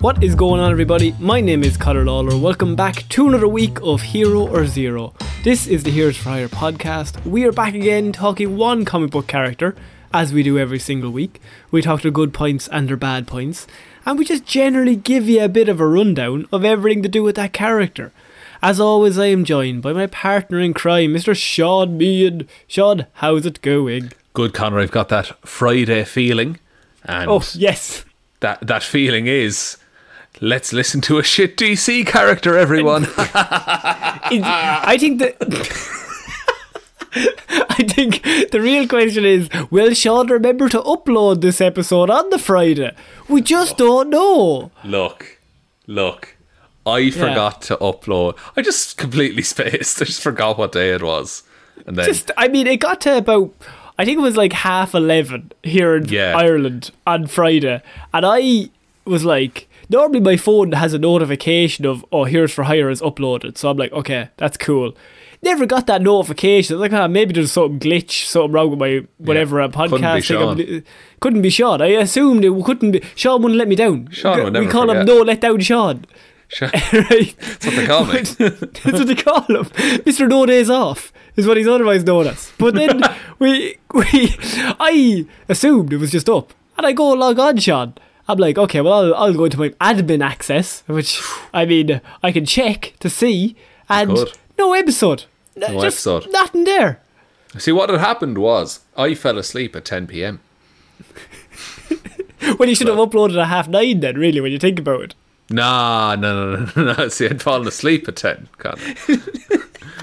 What is going on, everybody? My name is Connor Lawler. Welcome back to another week of Hero or Zero. This is the Heroes for Hire podcast. We are back again talking one comic book character, as we do every single week. We talk their good points and their bad points, and we just generally give you a bit of a rundown of everything to do with that character. As always, I am joined by my partner in crime, Mr. Sean Mead. Sean, how's it going? Good, Connor. I've got that Friday feeling, and Oh, yes. that that feeling is. Let's listen to a shit DC character, everyone. It- I think that. I think the real question is will Sean remember to upload this episode on the Friday? We just don't know. look, look. I forgot to upload. I just completely spaced. I just forgot what day it was, and then Just, I mean, it got to about, I think it was like half 11 here in Yeah. Ireland on Friday. And I was like, normally my phone has a notification of, oh, Heroes for Hire is uploaded. So I'm like, okay, that's cool. Never got that notification. Like, ah, maybe there's something glitch, something wrong with my whatever Yeah. Couldn't podcast. Couldn't be Sean. I assumed it couldn't be. Sean wouldn't let me down. Sean would never we call him. No Let Down Sean. Sure. right? That's what they call me. That's what they call him. Mr. No Days Off is what he's otherwise known as. But then we we I assumed it was just up. And I go log on, Sean. I'm like, okay, well I'll, I'll go into my admin access, which I mean I can check to see and Good. no episode. No just episode. Nothing there. See what had happened was I fell asleep at 10 p.m. When you should have uploaded at half nine then, really, when you think about it. Nah, no, no, no, no. See, I'd fallen asleep at 10, Connor.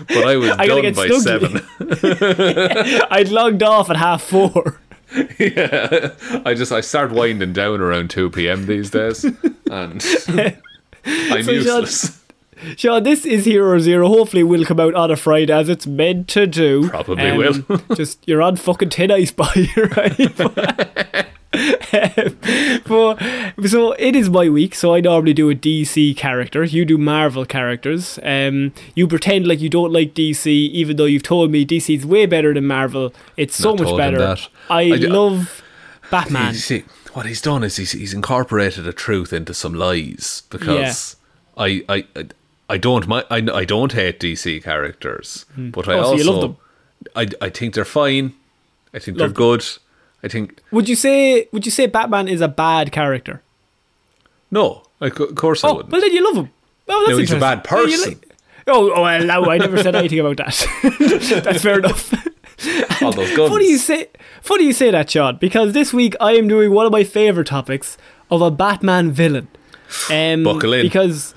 but I was I done by snuggly. 7. I'd logged off at half four. yeah, I just I start winding down around two p.m. these days, and I'm So, useless. Sean, this is Hero Zero. Hopefully, it will come out on a Friday as it's meant to do. Um, Probably will. just you're on fucking tin ice by right? but, so it is my week. So I normally do a DC character. You do Marvel characters. Um, you pretend like you don't like DC, even though you've told me DC is way better than Marvel. It's so Not much better. that. I, love Batman. See, what he's done is he's, he's incorporated a truth into some lies because I, I I I don't mi- I, I don't hate DC characters, but I Oh, so also love them. I I think they're fine. I think they're good. them. I think Would you say? Would you say Batman is a bad character? no, I, of course I Oh, wouldn't. well then you love him. Oh, that's No, he's a bad person. like- oh, oh, well, no, I never said anything about that. that's fair enough. All those guns. Funny you say, funny you say that, Sean, because this week I am doing one of my favorite topics of a Batman villain. Um, Buckle in. because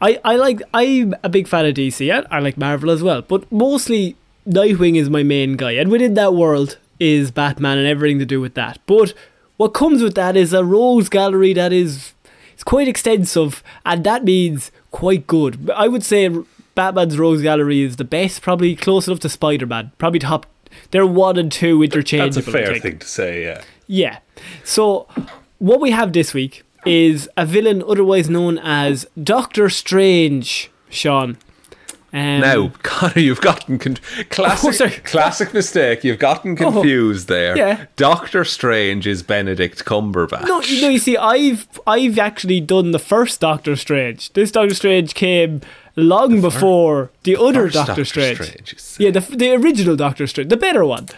I, I like I'm a big fan of DC. I, I like Marvel as well, but mostly Nightwing is my main guy, and within that world is Batman and everything to do with that. But what comes with that is a rogues gallery that is it's quite extensive, and that means quite good. I would say Batman's rogues gallery is the best, probably close enough to Spider Man, probably top. They're one and two interchangeable. That's a fair thing to say. Yeah. Yeah. So, what we have this week is a villain otherwise known as Doctor Strange, Sean. Um, Now, Connor, you've gotten con- classic, Oh, classic mistake. You've gotten confused there. yeah. Doctor Strange is Benedict Cumberbatch. No, no, you see, I've I've actually done the first Doctor Strange. This Doctor Strange came long before the other First Doctor, Strange. is- Yeah, the the original Doctor Strange, the better one.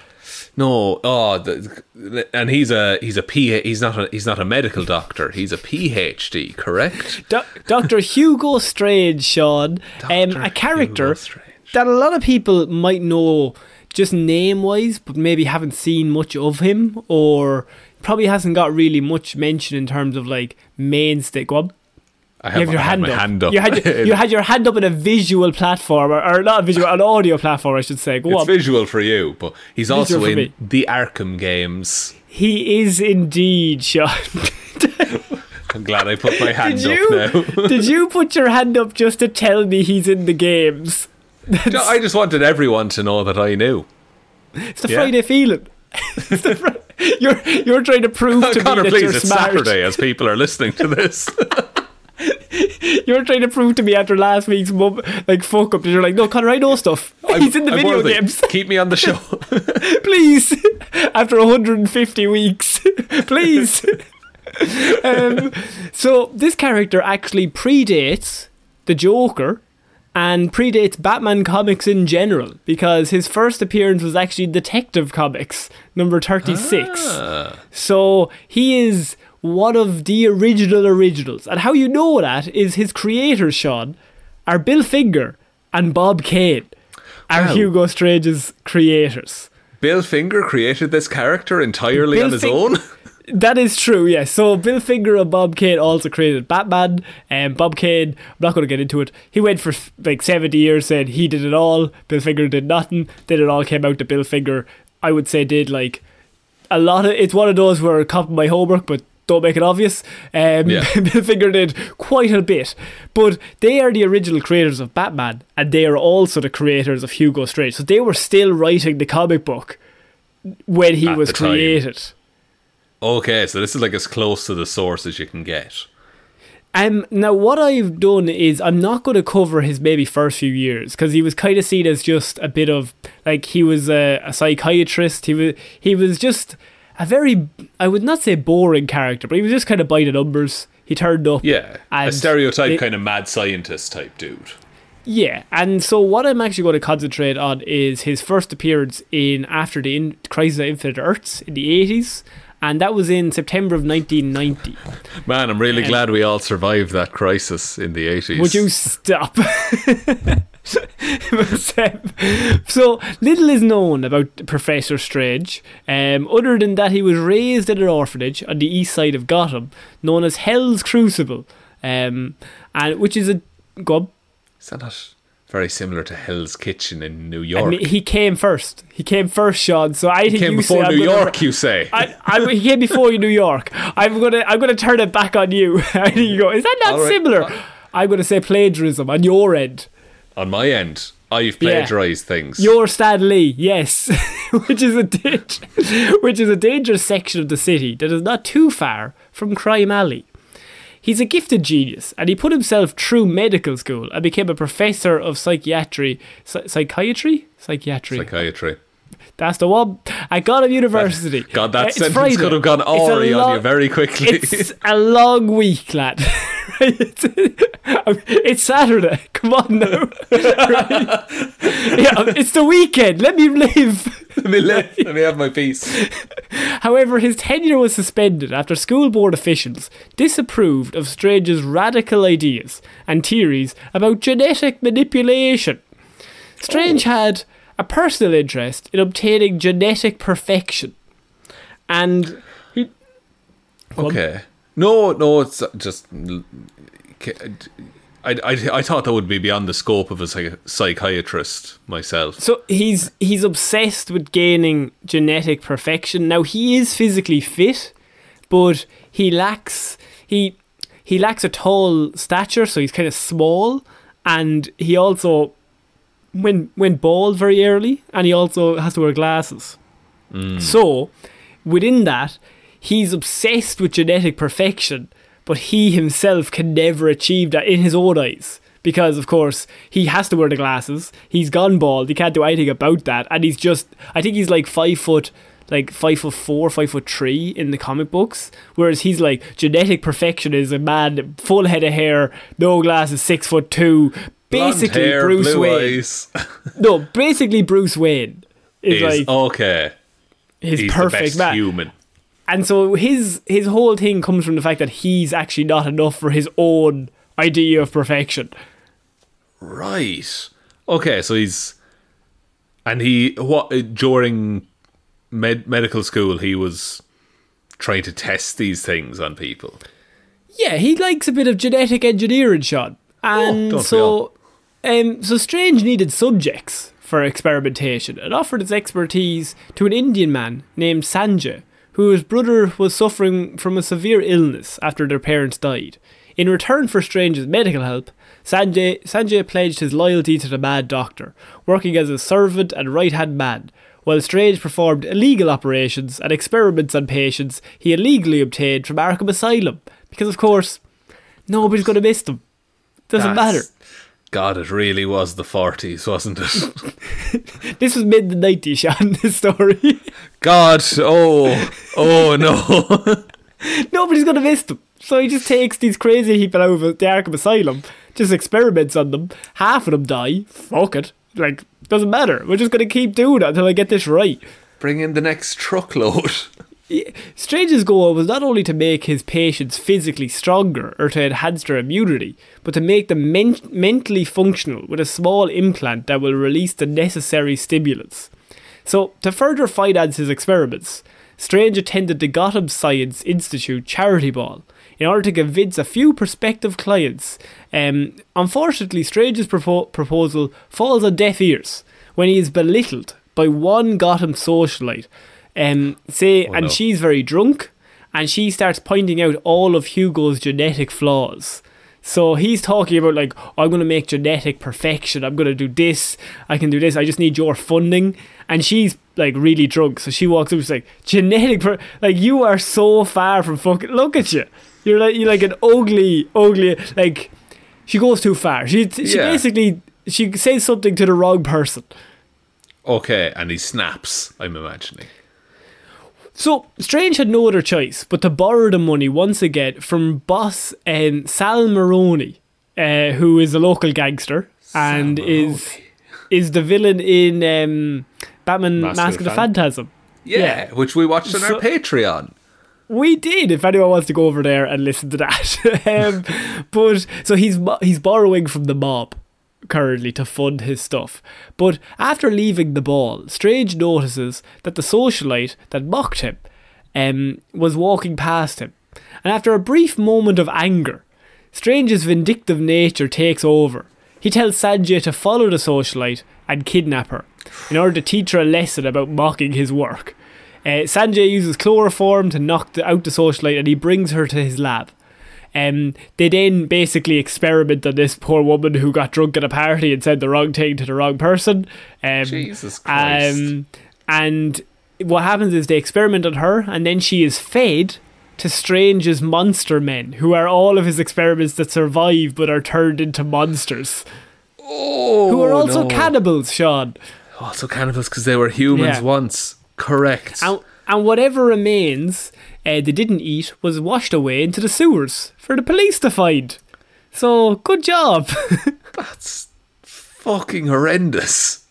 No, oh, the, and he's a he's a P. He's not a he's not a medical doctor. He's a PhD, correct? Do- Doctor Hugo Strange, Sean, um, a character that a lot of people might know just name wise, but maybe haven't seen much of him, or probably hasn't got really much mention in terms of like mainstay. Go on. I You have your hand, up. hand up. You had your, you had your hand up in a visual platform, or, or not a visual, an audio platform, I should say. Go it's on. visual for you, but he's also in me. the Arkham games. he is indeed, Sean. I'm glad I put my hand did up now. did you put your hand up just to tell me he's in the games? No, I just wanted everyone to know that I knew. It's the Yeah. Friday feeling. Fr- you're you're trying to prove to Connor, me that please, you're it's smart. Saturday as people are listening to this. You're trying to prove to me after last week's mum, like fuck up that you're like, no, Connor, I know stuff. He's in the I'm video worthy. games. Keep me on the show. Please, after 150 weeks, please. um, so this character actually predates the Joker and predates Batman comics in general because his first appearance was actually Detective Comics number 36. Ah. So he is one of the original originals. And how you know that is his creators, Sean, are Bill Finger and Bob Kane, are Wow. Hugo Strange's creators. Bill Finger created this character entirely Bill on his Fin- own. That is true, yes. So Bill Finger and Bob Kane also created Batman. And Bob Kane, I'm not going to get into it. He went for like 70 years saying he did it all. Bill Finger did nothing. Then it all came out that Bill Finger, I would say, did like a lot of. It's one of those where copy my homework, but don't make it obvious. Um, Yeah. Finger did quite a bit, but they are the original creators of Batman, and they are also the creators of Hugo Strange. So they were still writing the comic book when he At was created. Okay, so this is like as close to the source as you can get. Um, now what I've done is I'm not going to cover his maybe first few years because he was kind of seen as just a bit of like he was a, a psychiatrist. He was he was just a very I would not say boring character, but he was just kind of by the numbers. He turned up, Yeah, a stereotype it- kind of mad scientist type dude. yeah. And so what I'm actually going to concentrate on is his first appearance in after the in- Crisis of Infinite Earths in the 80s, and that was in September of 1990. Man, I'm really Um, glad we all survived that crisis in the 80s. Would you stop? so little is known about Professor Strange, um, other than that he was raised in an orphanage on the east side of Gotham, known as Hell's Crucible, um, and which is a go. on. Is that not very similar to Hell's Kitchen in New I York? mean, he came first. He came first, Sean. So I think came you before say, New gonna- York, you say? I, I, he came before New York. I'm gonna, I'm gonna turn it back on you. I think you go. Is that not right. similar? I'm gonna say plagiarism on your end. On my end, I've Yeah. plagiarized things. Your Stan Lee, yes, which is a danger, which is a dangerous section of the city that is not too far from Crime Alley. He's a gifted genius, and he put himself through medical school and became a professor of psychiatry, psy- psychiatry, psychiatry. Psychiatry. That's the one I got at Gotham University. God, that It's sentence Friday. could have gone It's a Ori on you very quickly. It's a long week, lad. It's, it's Saturday. Come on now. Right? Yeah, it's the weekend. Let me live. let, me let, let me have my peace. However, his tenure was suspended after school board officials disapproved of Strange's radical ideas and theories about genetic manipulation. Strange oh. had a personal interest in obtaining genetic perfection. And he. On. Okay. No, no, it's just. I, I, I thought that would be beyond the scope of a psych- psychiatrist myself. So he's he's obsessed with gaining genetic perfection. Now he is physically fit, but he lacks he he lacks a tall stature, so he's kind of small, and he also went went bald very early, and he also has to wear glasses. Mm. So within that, he's obsessed with genetic perfection, but he himself can never achieve that in his own eyes. Because of course he has to wear the glasses. He's gone bald. He can't do anything about that, and he's just. I think he's like five foot, like five foot four, five foot three in the comic books. Whereas he's like genetic perfection is a man, full head of hair, no glasses, six foot two, basically hair, Bruce Wayne. No, basically Bruce Wayne is, is like okay. his He's perfect man. human. And so his his whole thing comes from the fact that he's actually not enough for his own idea of perfection. Right. Okay, so he's and he what during med- medical school he was trying to test these things on people. Yeah, he likes a bit of genetic engineering, Sean. Oh, and don't we so um so Strange needed subjects for experimentation and offered his expertise to an Indian man named Sanjay, whose brother was suffering from a severe illness after their parents died. In return for Strange's medical help, Sanjay, Sanjay pledged his loyalty to the Mad Doctor, working as a servant and right hand man. While Strange performed illegal operations and experiments on patients he illegally obtained from Arkham Asylum. Because, of course, nobody's going to miss them. Doesn't That's- matter. God, it really was the forties, wasn't it? This was mid the 90s, Sean, this story. God, oh, oh no. Nobody's gonna miss them. So he just takes these crazy people out of the Arkham Asylum, just experiments on them. Half of them die. Fuck it. Like, doesn't matter. We're just gonna keep doing it until I get this right. Bring in the next truckload. Strange's goal was not only to make his patients physically stronger or to enhance their immunity, but to make them men- mentally functional with a small implant that will release the necessary stimulants. So, to further finance his experiments, Strange attended the Gotham Science Institute charity ball in order to convince a few prospective clients. Um, unfortunately, Strange's propo- proposal falls on deaf ears when he is belittled by one Gotham socialite. Um, say, Oh, and no. she's very drunk, and she starts pointing out all of Hugo's genetic flaws. So he's talking about like I'm gonna make genetic perfection. I'm gonna do this. I can do this. I just need your funding. And she's like really drunk, so she walks up. And she's like genetic. Per- like you are so far from fucking. Look at you. You're like you're like an ugly, ugly. Like she goes too far. She she Yeah. basically she says something to the wrong person. Okay, and he snaps, I'm imagining. So Strange had no other choice but to borrow the money once again from boss um, Sal Maroni, uh, who is a local gangster and is is the villain in um, Batman Mask Mask, of the Phantasm. Yeah, Yeah. which we watched on So- our Patreon. We did. If anyone wants to go over there and listen to that, um, but so he's he's borrowing from the mob currently to fund his stuff. But after leaving the ball, Strange notices that the socialite that mocked him um, was walking past him, and after a brief moment of anger, Strange's vindictive nature takes over. He tells Sanjay to follow the socialite and kidnap her in order to teach her a lesson about mocking his work. Uh, Sanjay uses chloroform to knock the, out the socialite and he brings her to his lab. Um, they then basically experiment on this poor woman who got drunk at a party and said the wrong thing to the wrong person. Um, Jesus Christ. Um, and what happens is they experiment on her, and then she is fed to Strange's monster men, who are all of his experiments that survive but are turned into monsters, oh, who are also no. cannibals, Sean. Also cannibals because they were humans Yeah. once. Correct. And, and whatever remains uh, they didn't eat was washed away into the sewers for the police to find. So, good job. That's fucking horrendous.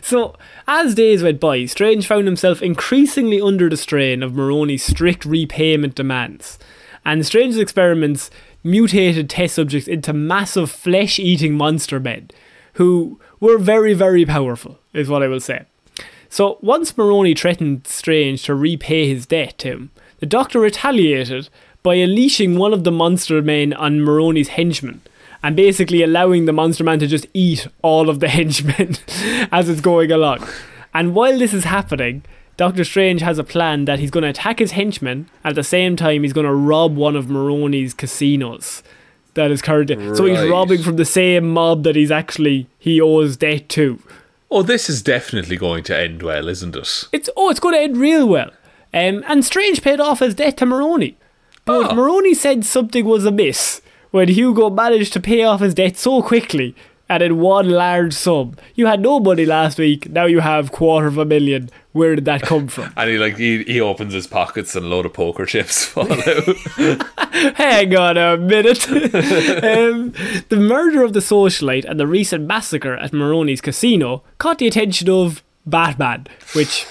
So, as days went by, Strange found himself increasingly under the strain of Maroni's strict repayment demands. And Strange's experiments mutated test subjects into massive flesh eating monster men who were very, very powerful, is what I will say. So, once Maroni threatened Strange to repay his debt to him, the doctor retaliated by unleashing one of the monster men on Maroni's henchmen and basically allowing the monster man to just eat all of the henchmen as it's going along. And while this is happening, Doctor Strange has a plan that he's going to attack his henchmen. At the same time, he's going to rob one of Maroni's casinos. That is currently so he's robbing from the same mob that he's actually he owes debt to. Oh, this is definitely going to end well, isn't it? It's oh, it's going to end real well. Um, and Strange paid off his debt to Maroni, but Oh. Maroni said something was amiss when Hugo managed to pay off his debt so quickly and in one large sum. You had no money last week. Now you have quarter of a million. Where did that come from? And he like he, he opens his pockets and a load of poker chips fall out. Hang on a minute. um, the murder of the socialite and the recent massacre at Maroni's casino caught the attention of Batman, which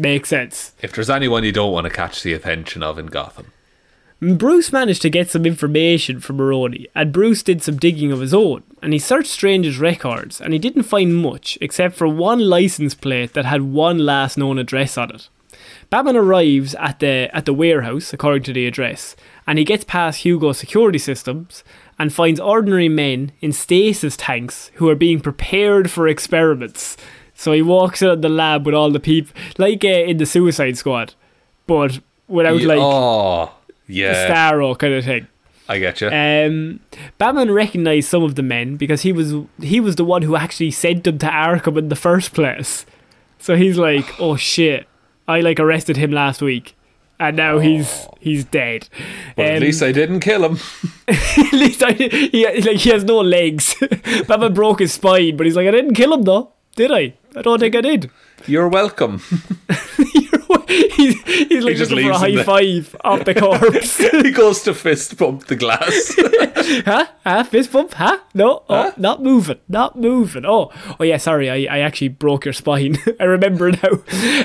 makes sense. if there's anyone you don't want to catch the attention of in Gotham. Bruce managed to get some information from Maroni, and Bruce did some digging of his own, and he searched Strange's records, and he didn't find much except for one license plate that had one last known address on it. Batman arrives at the at the warehouse, according to the address, and he gets past Hugo's security systems and finds ordinary men in stasis tanks who are being prepared for experiments. So he walks in the lab with all the people, like uh, in the Suicide Squad, but without like oh, yeah, Starro kind of thing. I get you. Um, Batman recognized some of the men because he was he was the one who actually sent them to Arkham in the first place. So he's like, "Oh shit, I like arrested him last week, and now he's he's dead." but at Um, least I didn't kill him. at least I, he like he has no legs. Batman broke his spine, but he's like, "I didn't kill him though, did I? I don't think I did." You're welcome. He's, he's like just looking for a high there. five off the corpse. he goes to fist bump the glass. huh? Huh? Fist bump? Huh? No, oh, Huh? not moving, not moving. Oh, oh yeah. Sorry, I, I actually broke your spine. I remember now.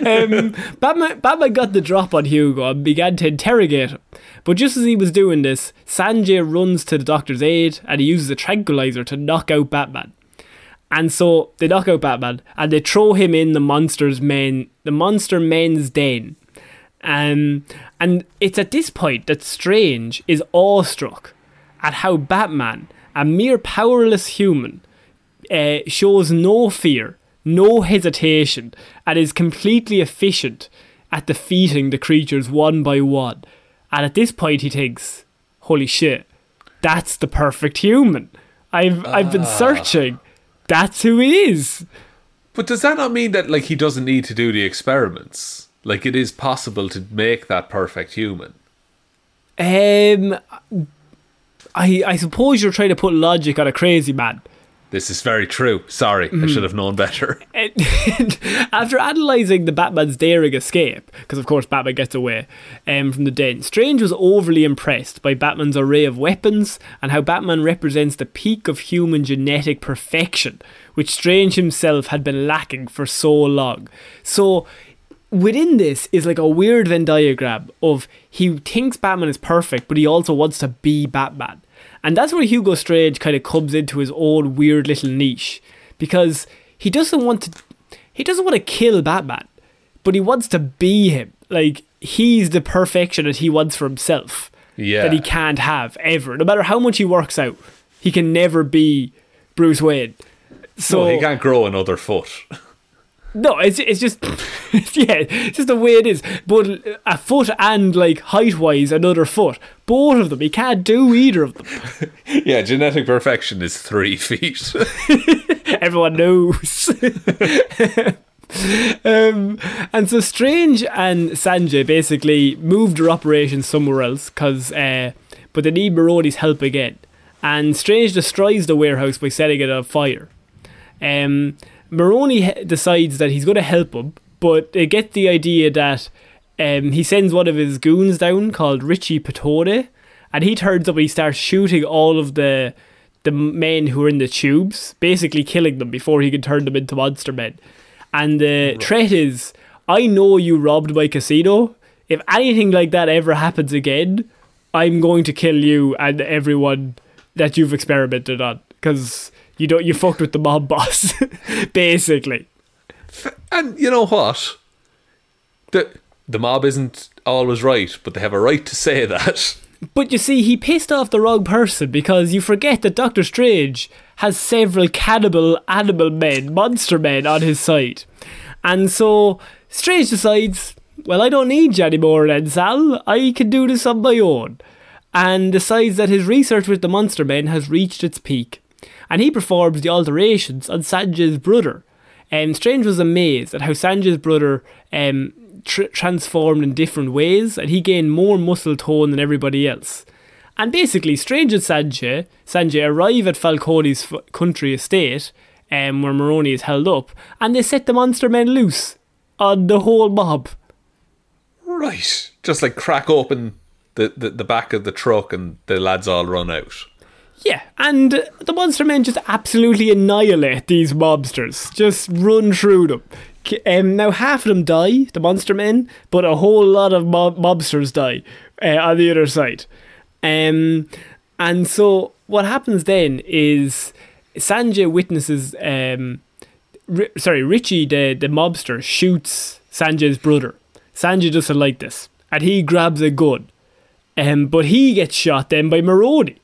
Um, Batman, Batman got the drop on Hugo and began to interrogate him. But just as he was doing this, Sanjay runs to the doctor's aid and he uses a tranquilizer to knock out Batman. And so they knock out Batman and they throw him in the monster's men, the monster men's den. Um, and it's at this point that Strange is awestruck at how Batman, a mere powerless human, uh, shows no fear, no hesitation, and is completely efficient at defeating the creatures one by one. And at this point, he thinks, "Holy shit, that's the perfect human." I've I've been searching. That's who he is. but does that not mean that like he doesn't need to do the experiments? Like it is possible to make that perfect human. Um, I I suppose you're trying to put logic on a crazy man. This is very true. Sorry, I should have known better. After analysing the Batman's daring escape, because of course Batman gets away um, from the den, Strange was overly impressed by Batman's array of weapons and how Batman represents the peak of human genetic perfection, which Strange himself had been lacking for so long. So within this is like a weird Venn diagram of he thinks Batman is perfect, but he also wants to be Batman. And that's where Hugo Strange kind of comes into his own weird little niche because he doesn't want to he doesn't want to kill Batman, but he wants to be him. Like he's the perfection that he wants for himself. Yeah. That he can't have ever. No matter how much he works out, he can never be Bruce Wayne. So So he can't grow another foot. no, it's it's just yeah, it's just the way it is. But a foot and like height wise, another foot. Both of them, he can't do either of them. yeah, genetic perfection is three feet. Everyone knows. um, and so Strange and Sanjay basically moved their operations somewhere else, cause uh, but they need Maroni's help again. And Strange destroys the warehouse by setting it on fire. Um, Maroni decides that he's going to help him, but they get the idea that um, he sends one of his goons down called Richie Patore, and he turns up and he starts shooting all of the the men who are in the tubes, basically killing them before he can turn them into monster men. And the threat is, I know you robbed my casino. If anything like that ever happens again, I'm going to kill you and everyone that you've experimented on because you don't you fucked with the mob boss, basically. and you know what? The the mob isn't always right, but they have a right to say that. But you see, he pissed off the wrong person because you forget that Doctor Strange has several cannibal animal men, monster men on his side. And so Strange decides, well, I don't need you anymore, then, Sal. I can do this on my own. And decides that his research with the monster men has reached its peak. And he performs the alterations on Sanjay's brother. And Strange was amazed at how Sanjay's brother um, tr- transformed in different ways, and he gained more muscle tone than everybody else. And basically, Strange and Sanjay, Sanjay arrive at Falcone's f- country estate, um, where Maroni is held up, and they set the monster men loose on the whole mob. Right. Just like crack open the, the, the back of the truck and the lads all run out. Yeah, and the monster men just absolutely annihilate these mobsters. Just run through them. Um, now, half of them die, the monster men, but a whole lot of mob- mobsters die uh, on the other side. Um, and so, what happens then is Sanjay witnesses. Um, sorry, Richie, the, the mobster, shoots Sanjay's brother. Sanjay doesn't like this, and he grabs a gun. Um, but he gets shot then by Maroni.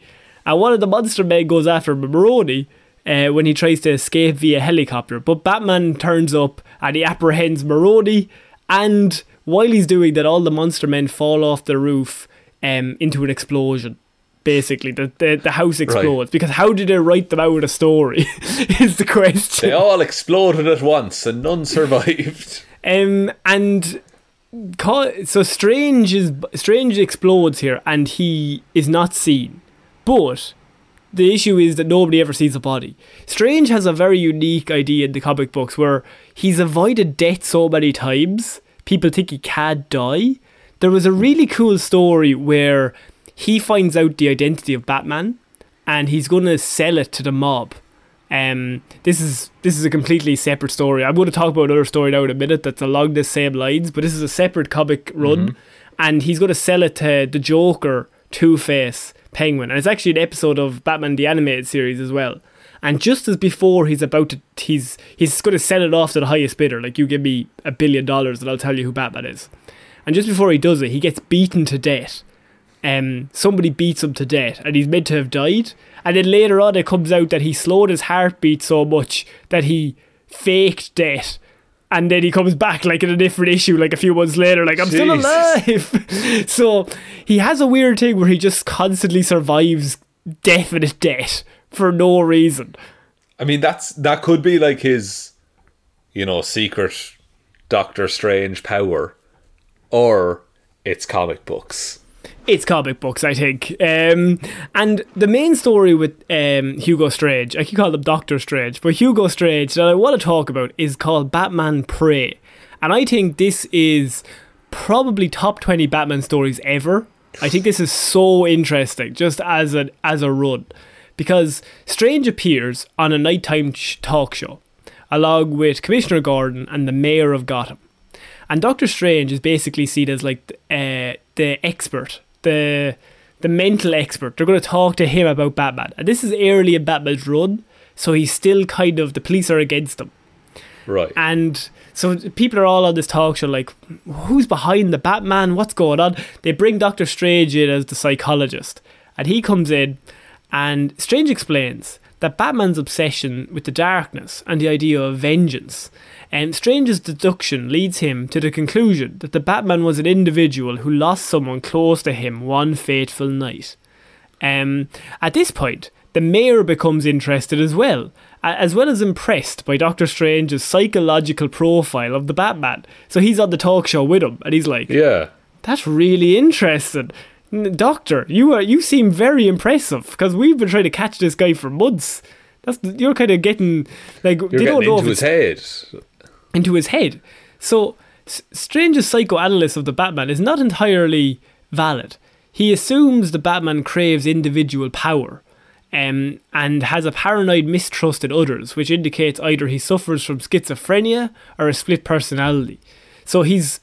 And one of the monster men goes after Maroni uh, when he tries to escape via helicopter. But Batman turns up and he apprehends Maroni. And while he's doing that, all the monster men fall off the roof um, into an explosion. Basically, the, the, the house explodes. Because how did they write them out of a story? is the question. They all exploded at once and none survived. Um, and so Strange is Strange explodes here, and he is not seen. But the issue is that nobody ever sees a body. Strange has a very unique idea in the comic books where he's avoided death so many times people think he can't die. There was a really cool story where he finds out the identity of Batman and he's going to sell it to the mob. Um, this is this is a completely separate story. I'm going to talk about another story now in a minute that's along the same lines, but this is a separate comic run, and he's going to sell it to the Joker, Two Face, Penguin, and it's actually an episode of Batman the animated series as well. And just as before he's about to, he's he's going to sell it off to the highest bidder. Like you give me a billion dollars, and I'll tell you who Batman is. And just before he does it, he gets beaten to death. Um, somebody beats him to death, and he's meant to have died. And then later on, it comes out that he slowed his heartbeat so much that he faked death. And then he comes back like in a different issue, like a few months later, like I'm still alive. so he has a weird thing where he just constantly survives definite death for no reason. I mean, that's that could be like his, you know, secret Doctor Strange power, or it's comic books. It's comic books, I think. Um, and the main story with um, Hugo Strange, I keep calling him Doctor Strange, but Hugo Strange that I want to talk about is called Batman Prey. And I think this is probably top 20 Batman stories ever. I think this is so interesting, just as a, as a run. Because Strange appears on a nighttime talk show, along with Commissioner Gordon and the Mayor of Gotham. And Doctor Strange is basically seen as like uh, the expert, the the mental expert. They're going to talk to him about Batman, and this is early in Batman's run, so he's still kind of the police are against him, Right. and so people are all on this talk show like, who's behind the Batman? What's going on? They bring Doctor Strange in as the psychologist, and he comes in, and Strange explains that Batman's obsession with the darkness and the idea of vengeance. And Strange's deduction leads him to the conclusion that the Batman was an individual who lost someone close to him one fateful night. Um, at this point, the mayor becomes interested as well, as well as impressed by Doctor Strange's psychological profile of the Batman. So he's on the talk show with him, and he's like, yeah. that's really interesting. Doctor, you are you seem very impressive because we've been trying to catch this guy for months. That's you're kind of getting like You're they don't getting know into his head. into his head. So Strange's psychoanalysis of the Batman is not entirely valid. He assumes the Batman craves individual power. Um, and has a paranoid mistrust in others, which indicates either he suffers from schizophrenia or a split personality. So he's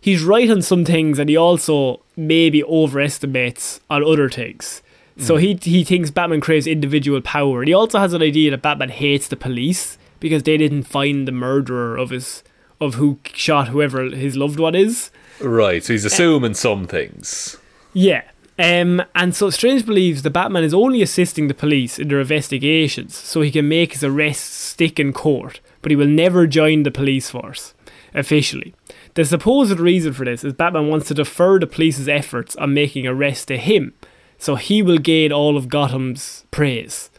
he's right on some things and he also maybe overestimates on other things. So he he thinks Batman craves individual power. And he also has an idea that Batman hates the police because they didn't find the murderer of his of who shot whoever his loved one is. Right. So he's assuming some things. Yeah. Um, and so Strange believes the Batman is only assisting the police in their investigations so he can make his arrests stick in court, but he will never join the police force officially. The supposed reason for this is Batman wants to defer the police's efforts on making arrests to him, so he will gain all of Gotham's praise.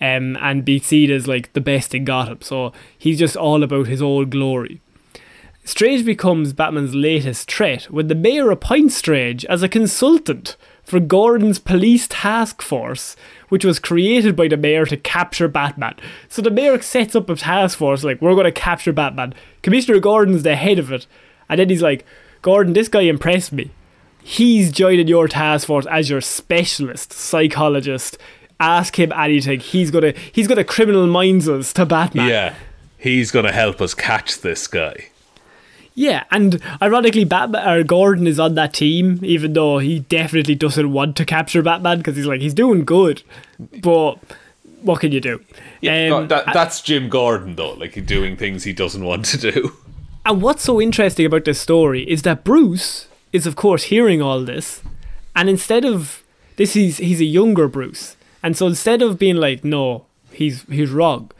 Um, and be seen as like the best in Gotham. So he's just all about his old glory. Strange becomes Batman's latest threat when the mayor appoints Strange as a consultant for Gordon's police task force, which was created by the mayor to capture Batman. So the mayor sets up a task force like, we're going to capture Batman. Commissioner Gordon's the head of it. And then he's like, Gordon, this guy impressed me. He's joining your task force as your specialist psychologist. Ask him anything. He's gonna he's gonna criminal minds us to Batman. Yeah. He's going to help us catch this guy. Yeah, and ironically, Batman or Gordon is on that team, even though he definitely doesn't want to capture Batman because he's like he's doing good, but what can you do? Yeah, Um, that, that's Jim Gordon though, like he's doing things he doesn't want to do. And what's so interesting about this story is that Bruce is, of course, hearing all this, and instead of this, he's he's a younger Bruce, and so instead of being like, no, he's he's wrong,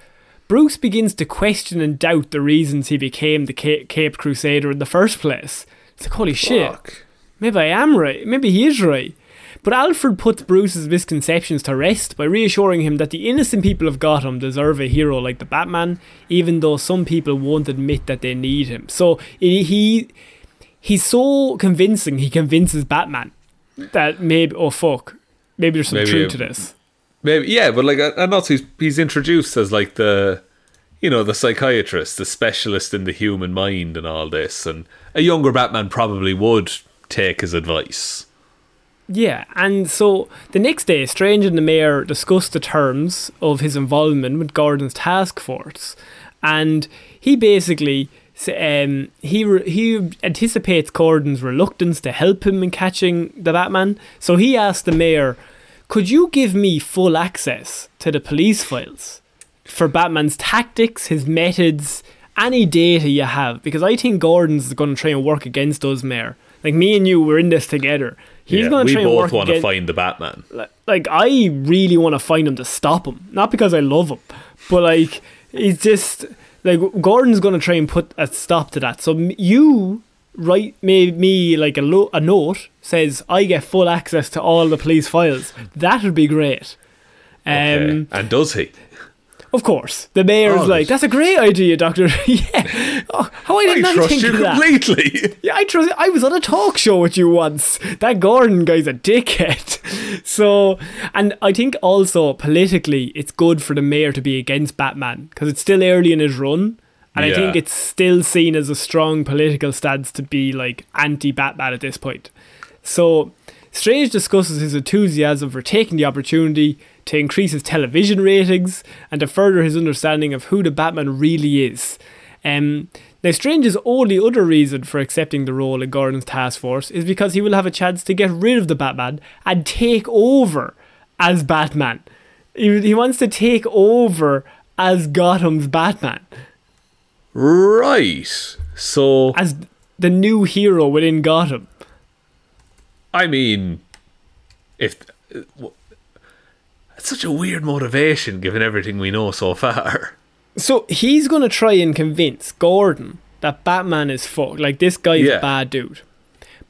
Bruce begins to question and doubt the reasons he became the Cape Crusader in the first place. It's like, holy shit, maybe I am right, maybe he is right. But Alfred puts Bruce's misconceptions to rest by reassuring him that the innocent people of Gotham deserve a hero like the Batman, even though some people won't admit that they need him. So he he- he's so convincing. He convinces Batman that maybe oh fuck, maybe there's some Maybe truth to this. Maybe yeah, but like and also he's he's introduced as like the you know, the psychiatrist, the specialist in the human mind and all this. And a younger Batman probably would take his advice. Yeah, and so the next day, Strange and the mayor discuss the terms of his involvement with Gordon's task force, and he basically um, he re- he anticipates Gordon's reluctance to help him in catching the Batman. So he asks the mayor, "Could you give me full access to the police files for Batman's tactics, his methods, any data you have? Because I think Gordon's going to try and work against us, mayor. Like me and you, we're in this together." He's Yeah, going to try and We both want to find the Batman. like, like I really want to find him to stop him. Not because I love him, but like he's just like Gordon's going to try and put a stop to that. So you write me me like a lo- a note says I get full access to all the police files. That would be great. Um, Okay. And does he? Of course, the mayor's Oh, like, that's- "That's a great idea, Doctor." yeah, oh, how I I didn't trust think you of that. completely. Yeah, I trust. I was on a talk show with you once. That Gordon guy's a dickhead. So, and I think also politically, it's good for the mayor to be against Batman because it's still early in his run, and I think it's still seen as a strong political stance to be like anti-Batman at this point. So, Strange discusses his enthusiasm for taking the opportunity to increase his television ratings and to further his understanding of who the Batman really is. Um, now, Strange's only other reason for accepting the role in Gordon's task force is because he will have a chance to get rid of the Batman and take over as Batman. He, he wants to take over as Gotham's Batman, Right. So, as the new hero within Gotham. I mean, if. It's such a weird motivation given everything we know so far. So he's gonna try and convince Gordon that Batman is fucked. Like this guy's Yeah. a bad dude.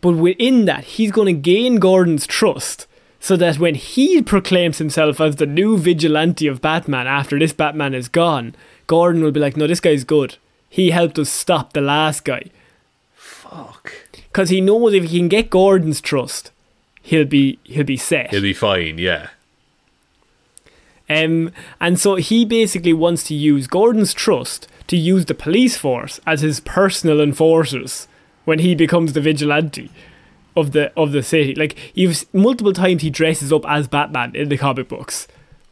But within that, he's gonna gain Gordon's trust so that when he proclaims himself as the new vigilante of Batman after this Batman is gone, Gordon will be like, "No, this guy's good. He helped us stop the last guy." Fuck. Because he knows if he can get Gordon's trust, he'll be he'll be set. He'll be fine, yeah. Um, and so he basically wants to use Gordon's trust to use the police force as his personal enforcers when he becomes the vigilante of the of the city. Like you've multiple times he dresses up as Batman in the comic books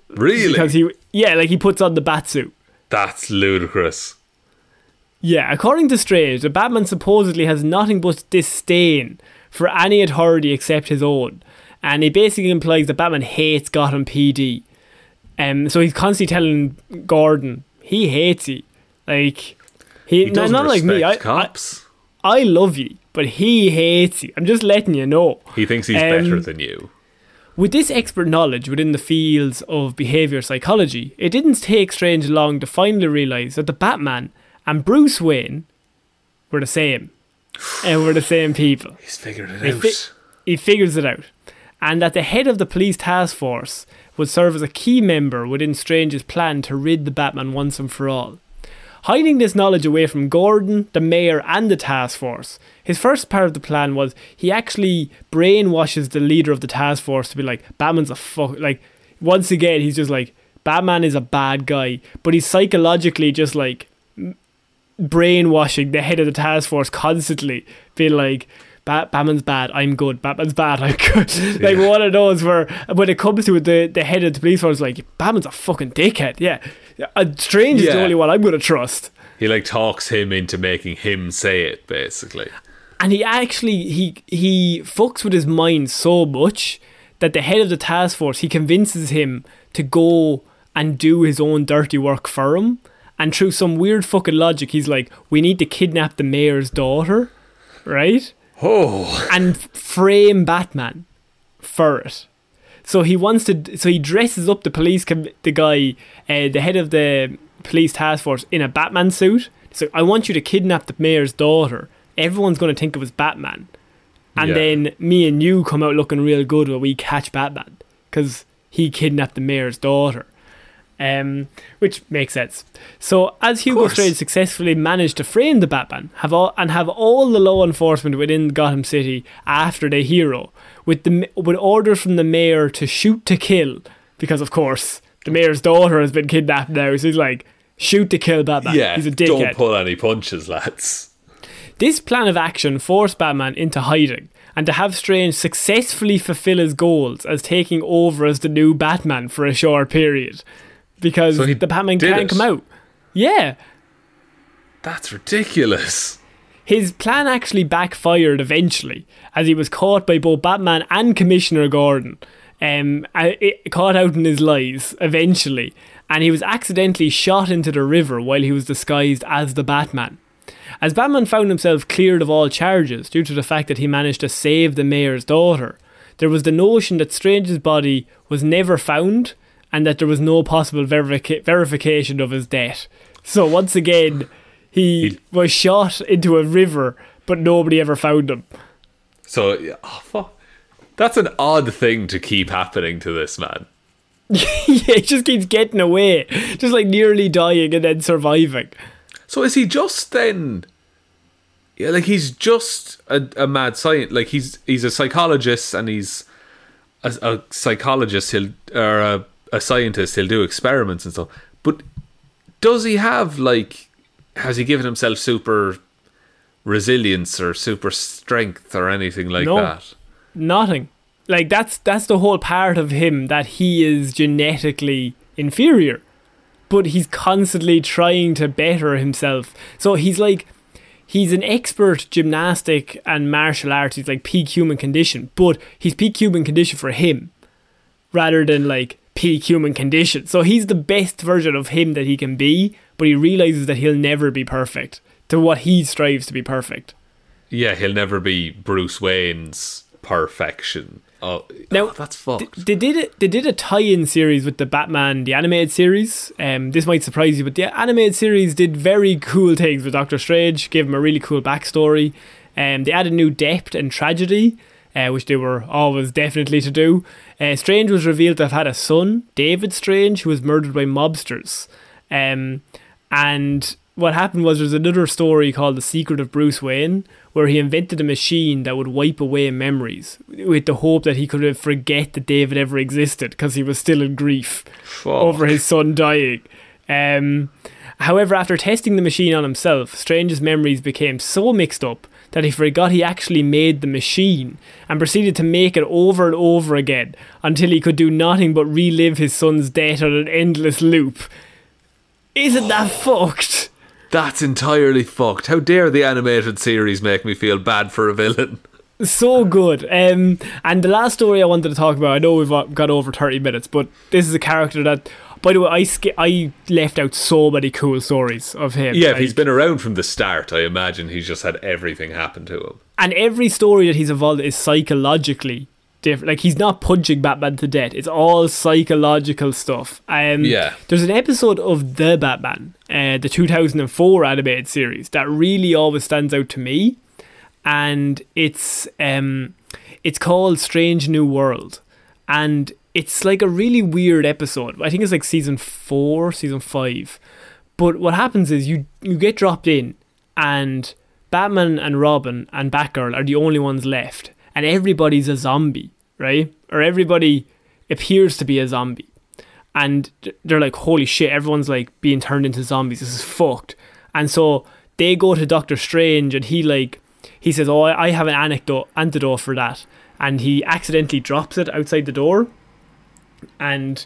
Really? because he yeah like he puts on the bat suit. That's ludicrous. Yeah, according to Strange, the Batman supposedly has nothing but disdain for any authority except his own, and he basically implies that Batman hates Gotham PD. Um, so he's constantly telling Gordon he hates you, like he, He doesn't not like me. I, cops. I I love you, but he hates you. I'm just letting you know. he thinks he's um, better than you. With this expert knowledge within the fields of behaviour psychology, it didn't take Strange long to finally realise that the Batman and Bruce Wayne were the same. and were the same people. He's figured it He, out. fi- he figures it out. And that the head of the police task force would serve as a key member within Strange's plan to rid the Batman once and for all. Hiding this knowledge away from Gordon, the mayor, and the task force, his first part of the plan was he actually brainwashes the leader of the task force to be like, Batman's a fuck. Like, once again, he's just like, Batman is a bad guy, but he's psychologically just like brainwashing the head of the task force constantly, being like, Bat- Batman's bad, I'm good. Batman's bad, I'm good. like one of those where when it comes to it, the, the head of the police force is like, Batman's a fucking dickhead. Yeah. a Strange is the only one I'm going to trust. He like talks him into making him say it, basically. and he actually he he fucks with his mind so much that the head of the task force he convinces him to go and do his own dirty work for him and through some weird fucking logic he's like we need to kidnap the mayor's daughter right Oh, and frame batman for it. So he wants to so he dresses up the police com- the guy uh, the head of the police task force in a batman suit. So i want you to kidnap the mayor's daughter. Everyone's going to think of as batman. And Yeah. then me and you come out looking real good when we catch batman because he kidnapped the mayor's daughter um, which makes sense. So, as Hugo. Strange successfully managed to frame the Batman, have all and have all the law enforcement within Gotham City after the hero, with the with orders from the mayor to shoot to kill, because of course the mayor's daughter has been kidnapped now. So he's like, shoot to kill Batman. Yeah, he's a don't pull any punches, lads. This plan of action forced Batman into hiding and to have Strange successfully fulfill his goals as taking over as the new Batman for a short period because So the Batman can't it. come out. Yeah. That's ridiculous. His plan actually backfired eventually, as he was caught by both Batman and Commissioner Gordon. Um, it caught out in his lies eventually, and he was accidentally shot into the river while he was disguised as the Batman. As Batman found himself cleared of all charges due to the fact that he managed to save the mayor's daughter, there was the notion that Strange's body was never found and that there was no possible verifica- verification of his death. So once again, he was shot into a river, but nobody ever found him. So, oh, fuck. That's an odd thing to keep happening to this man. yeah, he just keeps getting away, just like nearly dying and then surviving. So is he just then? Yeah, like he's just a, a mad scientist. Like he's he's a psychologist and he's a, a psychologist. He'll or a, a scientist. He'll do experiments and stuff. But does he have like? Has he given himself super resilience or super strength or anything like No. that? Nothing. Like that's that's the whole part of him that he is genetically inferior, but he's constantly trying to better himself. So he's like. He's an expert gymnastic and martial arts. He's like peak human condition, but he's peak human condition for him rather than like peak human condition. So he's the best version of him that he can be, but he realizes that he'll never be perfect to what he strives to be perfect. Yeah, he'll never be Bruce Wayne's perfection. Oh, Now, oh, that's fucked. They did it. They did a tie-in series with the Batman, the animated series. Um, this might surprise you, but the animated series did very cool things with Doctor Strange. Gave him a really cool backstory. Um, they added new depth and tragedy, uh, which they were always definitely to do. Uh, Strange was revealed to have had a son, David Strange, who was murdered by mobsters. Um, and what happened was there's another story called The Secret of Bruce Wayne, where he invented a machine that would wipe away memories with the hope that he could forget that David ever existed because he was still in grief Fuck. over his son dying. Um, however, after testing the machine on himself, Strange's memories became so mixed up that he forgot he actually made the machine and proceeded to make it over and over again until he could do nothing but relive his son's death on an endless loop. Isn't that fucked? That's entirely fucked. How dare the animated series make me feel bad for a villain? so good. Um, and the last story I wanted to talk about, I know we've got over 30 minutes, but this is a character that, by the way, I, sk- I left out so many cool stories of him. Yeah, if he's been around from the start, I imagine he's just had everything happen to him. and every story that he's involved is psychologically different. Like he's not punching Batman to death. It's all psychological stuff. Um, Yeah. There's an episode of the Batman, uh, the 2004 animated series, that really always stands out to me, and it's um, it's called Strange New World, and it's like a really weird episode. I think it's like season four, season five. But what happens is you you get dropped in, and Batman and Robin and Batgirl are the only ones left, and everybody's a zombie, right? Or everybody appears to be a zombie, and they're like, "Holy shit!" Everyone's like being turned into zombies. This is fucked. And so they go to Doctor Strange, and he like he says, "Oh, I have an anecdote antidote for that," and he accidentally drops it outside the door, and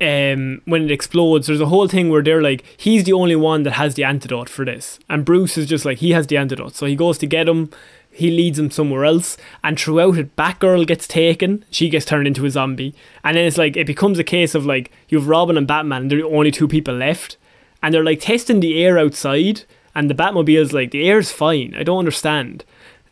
um, when it explodes, there's a whole thing where they're like, he's the only one that has the antidote for this. And Bruce is just like, he has the antidote. So he goes to get him, he leads him somewhere else, and throughout it, Batgirl gets taken, she gets turned into a zombie. And then it's like, it becomes a case of like, you have Robin and Batman, and they're the only two people left. And they're like testing the air outside, and the Batmobile's like, the air's fine, I don't understand.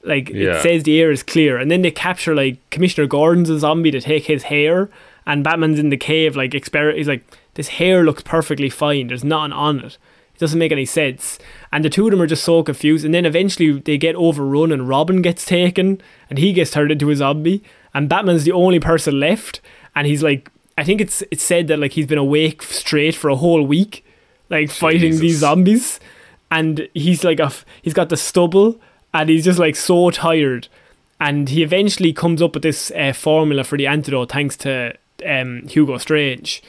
Like, Yeah. it says the air is clear. And then they capture like Commissioner Gordon's a zombie to take his hair, and Batman's in the cave, like, exper- he's like, this hair looks perfectly fine. There's nothing on it. It doesn't make any sense. And the two of them are just so confused. And then eventually they get overrun, and Robin gets taken, and he gets turned into a zombie. And Batman's the only person left. And he's like, I think it's it's said that like he's been awake straight for a whole week, like fighting these zombies. And he's like a, f- he's got the stubble, and he's just like so tired. And he eventually comes up with this uh, formula for the antidote, thanks to um, Hugo Strange.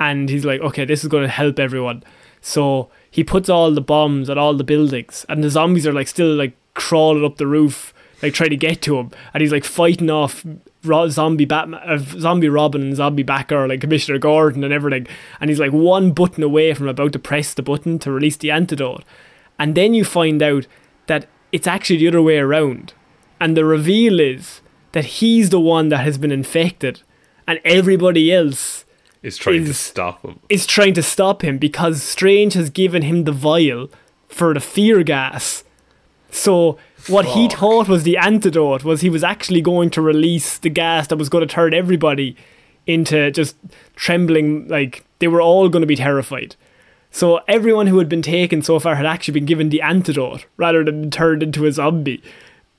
And he's like, okay, this is going to help everyone. So he puts all the bombs at all the buildings, and the zombies are like still like crawling up the roof, like trying to get to him, and he's like fighting off zombie Batman, uh, zombie Robin, and zombie Batgirl, like Commissioner Gordon and everything, and he's like one button away from about to press the button to release the antidote, and then you find out that it's actually the other way around, and the reveal is that he's the one that has been infected, and everybody else Is trying to stop him. is trying to stop him because Strange has given him the vial for the fear gas. So what he thought was the antidote was he was actually going to release the gas that was going to turn everybody into just trembling like they were all going to be terrified. So everyone who had been taken so far had actually been given the antidote rather than turned into a zombie.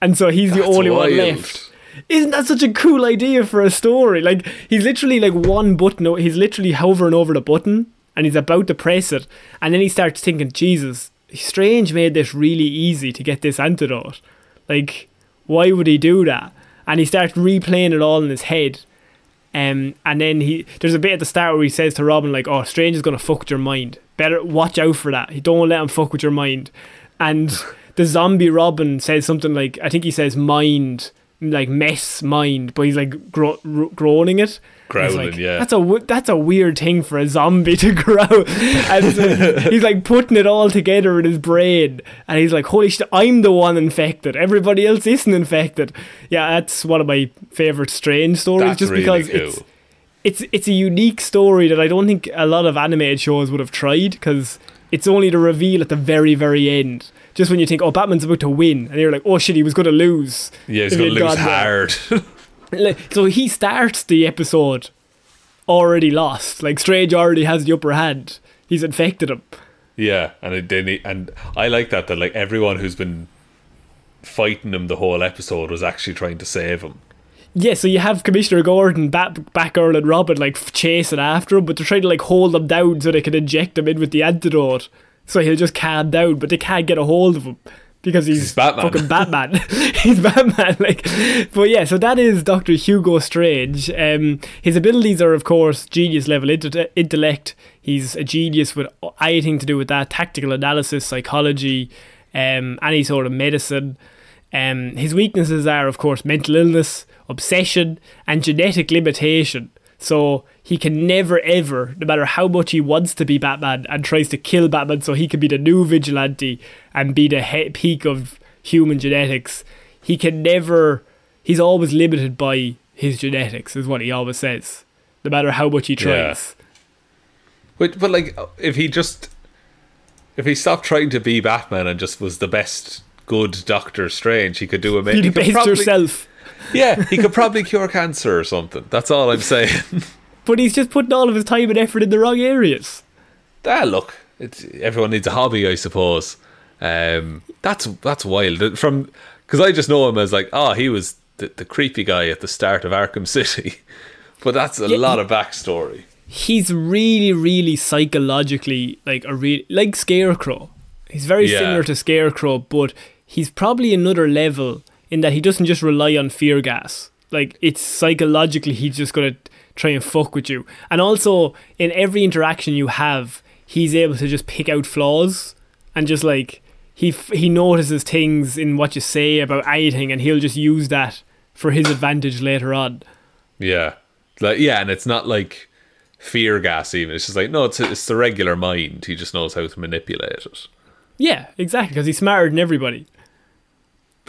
And so he's the That's only one left. Isn't that such a cool idea for a story? Like he's literally like one button. He's literally hovering over the button, and he's about to press it, and then he starts thinking, "Jesus, Strange made this really easy to get this antidote. Like, why would he do that?" And he starts replaying it all in his head. Um, and then he there's a bit at the start where he says to Robin like, "Oh, Strange is gonna fuck with your mind. Better watch out for that. Don't let him fuck with your mind." And the zombie Robin says something like, I think he says mind, like mess mind, but he's like gro- ro- groaning it. Growling, like, yeah. That's a w- that's a weird thing for a zombie to growl. and so he's like putting it all together in his brain, and he's like, "Holy shit, I'm the one infected. Everybody else isn't infected." Yeah, that's one of my favorite strange stories, That's just really because cool. it's it's it's a unique story that I don't think a lot of animated shows would have tried because it's only the reveal at the very very end. Just when you think, oh, Batman's about to win, and you're like, oh shit, he was going to lose. Yeah, he's gonna lose gone hard. Like, so he starts the episode already lost. Like Strange already has the upper hand. He's infected him. yeah, and it, then he, and I like that that like everyone who's been fighting him the whole episode was actually trying to save him. Yeah, so you have Commissioner Gordon, Bat- Batgirl, and Robin like f- chasing after him, but they're trying to like hold him down so they can inject him in with the antidote, so he'll just calm down. But they can't get a hold of him because he's, He's Batman. fucking Batman. he's Batman. Like, but yeah, so that is Doctor Hugo Strange. Um, his abilities are of course genius level intellect. He's a genius with anything to do with that tactical analysis, psychology, um, any sort of medicine. Um, his weaknesses are, of course, mental illness, obsession, and genetic limitation. So he can never ever, no matter how much he wants to be Batman and tries to kill Batman so he can be the new vigilante and be the he- peak of human genetics, he can never, he's always limited by his genetics, is what he always says, no matter how much he Yeah. tries. But but like if he just if he stopped trying to be Batman and just was the best good Doctor Strange, he could do a Be the best yourself. Yeah, he could probably cure cancer or something. That's all I'm saying. But he's just putting all of his time and effort in the wrong areas. ah, look, it's, everyone needs a hobby, I suppose. Um, that's that's wild. From because I just know him as like, oh, he was the, the creepy guy at the start of Arkham City, but that's a Yeah, lot of backstory. he's really, really psychologically like a real like Scarecrow. He's very Yeah. similar to Scarecrow, but he's probably another level in that he doesn't just rely on fear gas. Like it's psychologically, he's just gonna try and fuck with you, and also in every interaction you have, he's able to just pick out flaws and just like he f- he notices things in what you say about anything, and he'll just use that for his advantage later on. Yeah, like yeah, and it's not like fear gas. Even it's just like no, it's it's the regular mind. He just knows how to manipulate it. Yeah, exactly, because he's smarter than everybody.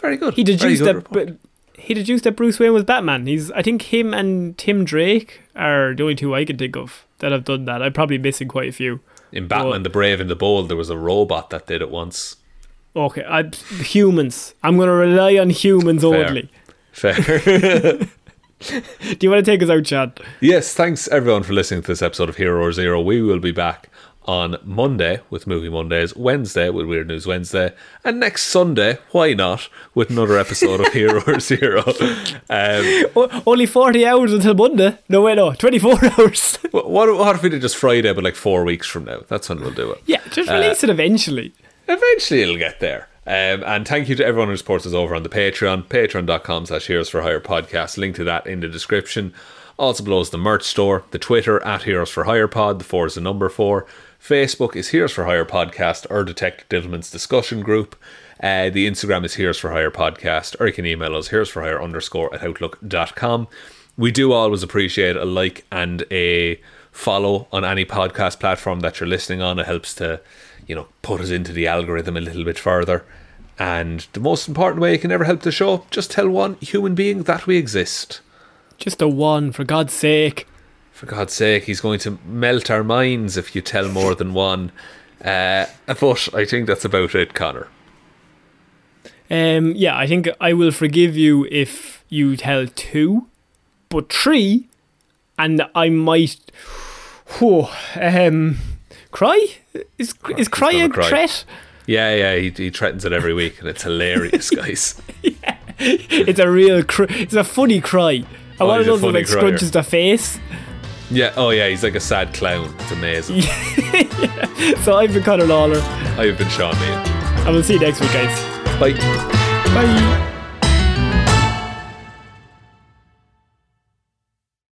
Very good. He Very deduced good that. report. He deduced that Bruce Wayne was Batman. He's. I think him and Tim Drake are the only two I can think of that have done that. I'm probably missing quite a few. In Batman, Oh. the Brave and the Bold, there was a robot that did it once. Okay, I, humans. I'm going to rely on humans Fair. only. Fair. Do you want to take us out, Chad? yes, thanks everyone for listening to this episode of Hero or Zero. We will be back on Monday with Movie Mondays, Wednesday with Weird News Wednesday, and next Sunday, why not, with another episode of Hero or Zero. Um, O- only 40 hours until Monday. No, wait, no, 24 hours. what, what if we did just Friday, but like four weeks from now? That's when we'll do it. yeah, just release it eventually. Eventually it'll get there. Um, and thank you to everyone who supports us over on the Patreon, patreon.com slash heroes for hire podcast. Link to that in the description. Also below is the merch store, the Twitter at Heroes for Hire Pod, the four is the number four, Facebook is Heroes for Hire Podcast or Detective Divilment's discussion group. Uh, the Instagram is Heroes for Hire Podcast, or you can email us Heroes for Hire underscore at outlook.com. We do always appreciate a like and a follow on any podcast platform that you're listening on. It helps to, you know, put us into the algorithm a little bit further. And the most important way you can ever help the show, just tell one human being that we exist. Just a one, for God's sake. For God's sake, he's going to melt our minds if you tell more than one. Uh, but I think that's about it, Connor. Um, yeah, I think I will forgive you if you tell two, but three, and I might. Whew, um, cry is is cry a cry. threat? Yeah, yeah, he, he threatens it every week, and it's hilarious, guys. yeah. It's a real, cr- it's a funny cry. I Oh, want to know like scrunches the face. Yeah, oh yeah, he's like a sad clown. It's amazing. So I've been Conor Lawler, I've been Shaun Meighan. and we'll see you next week, guys. Bye. Bye.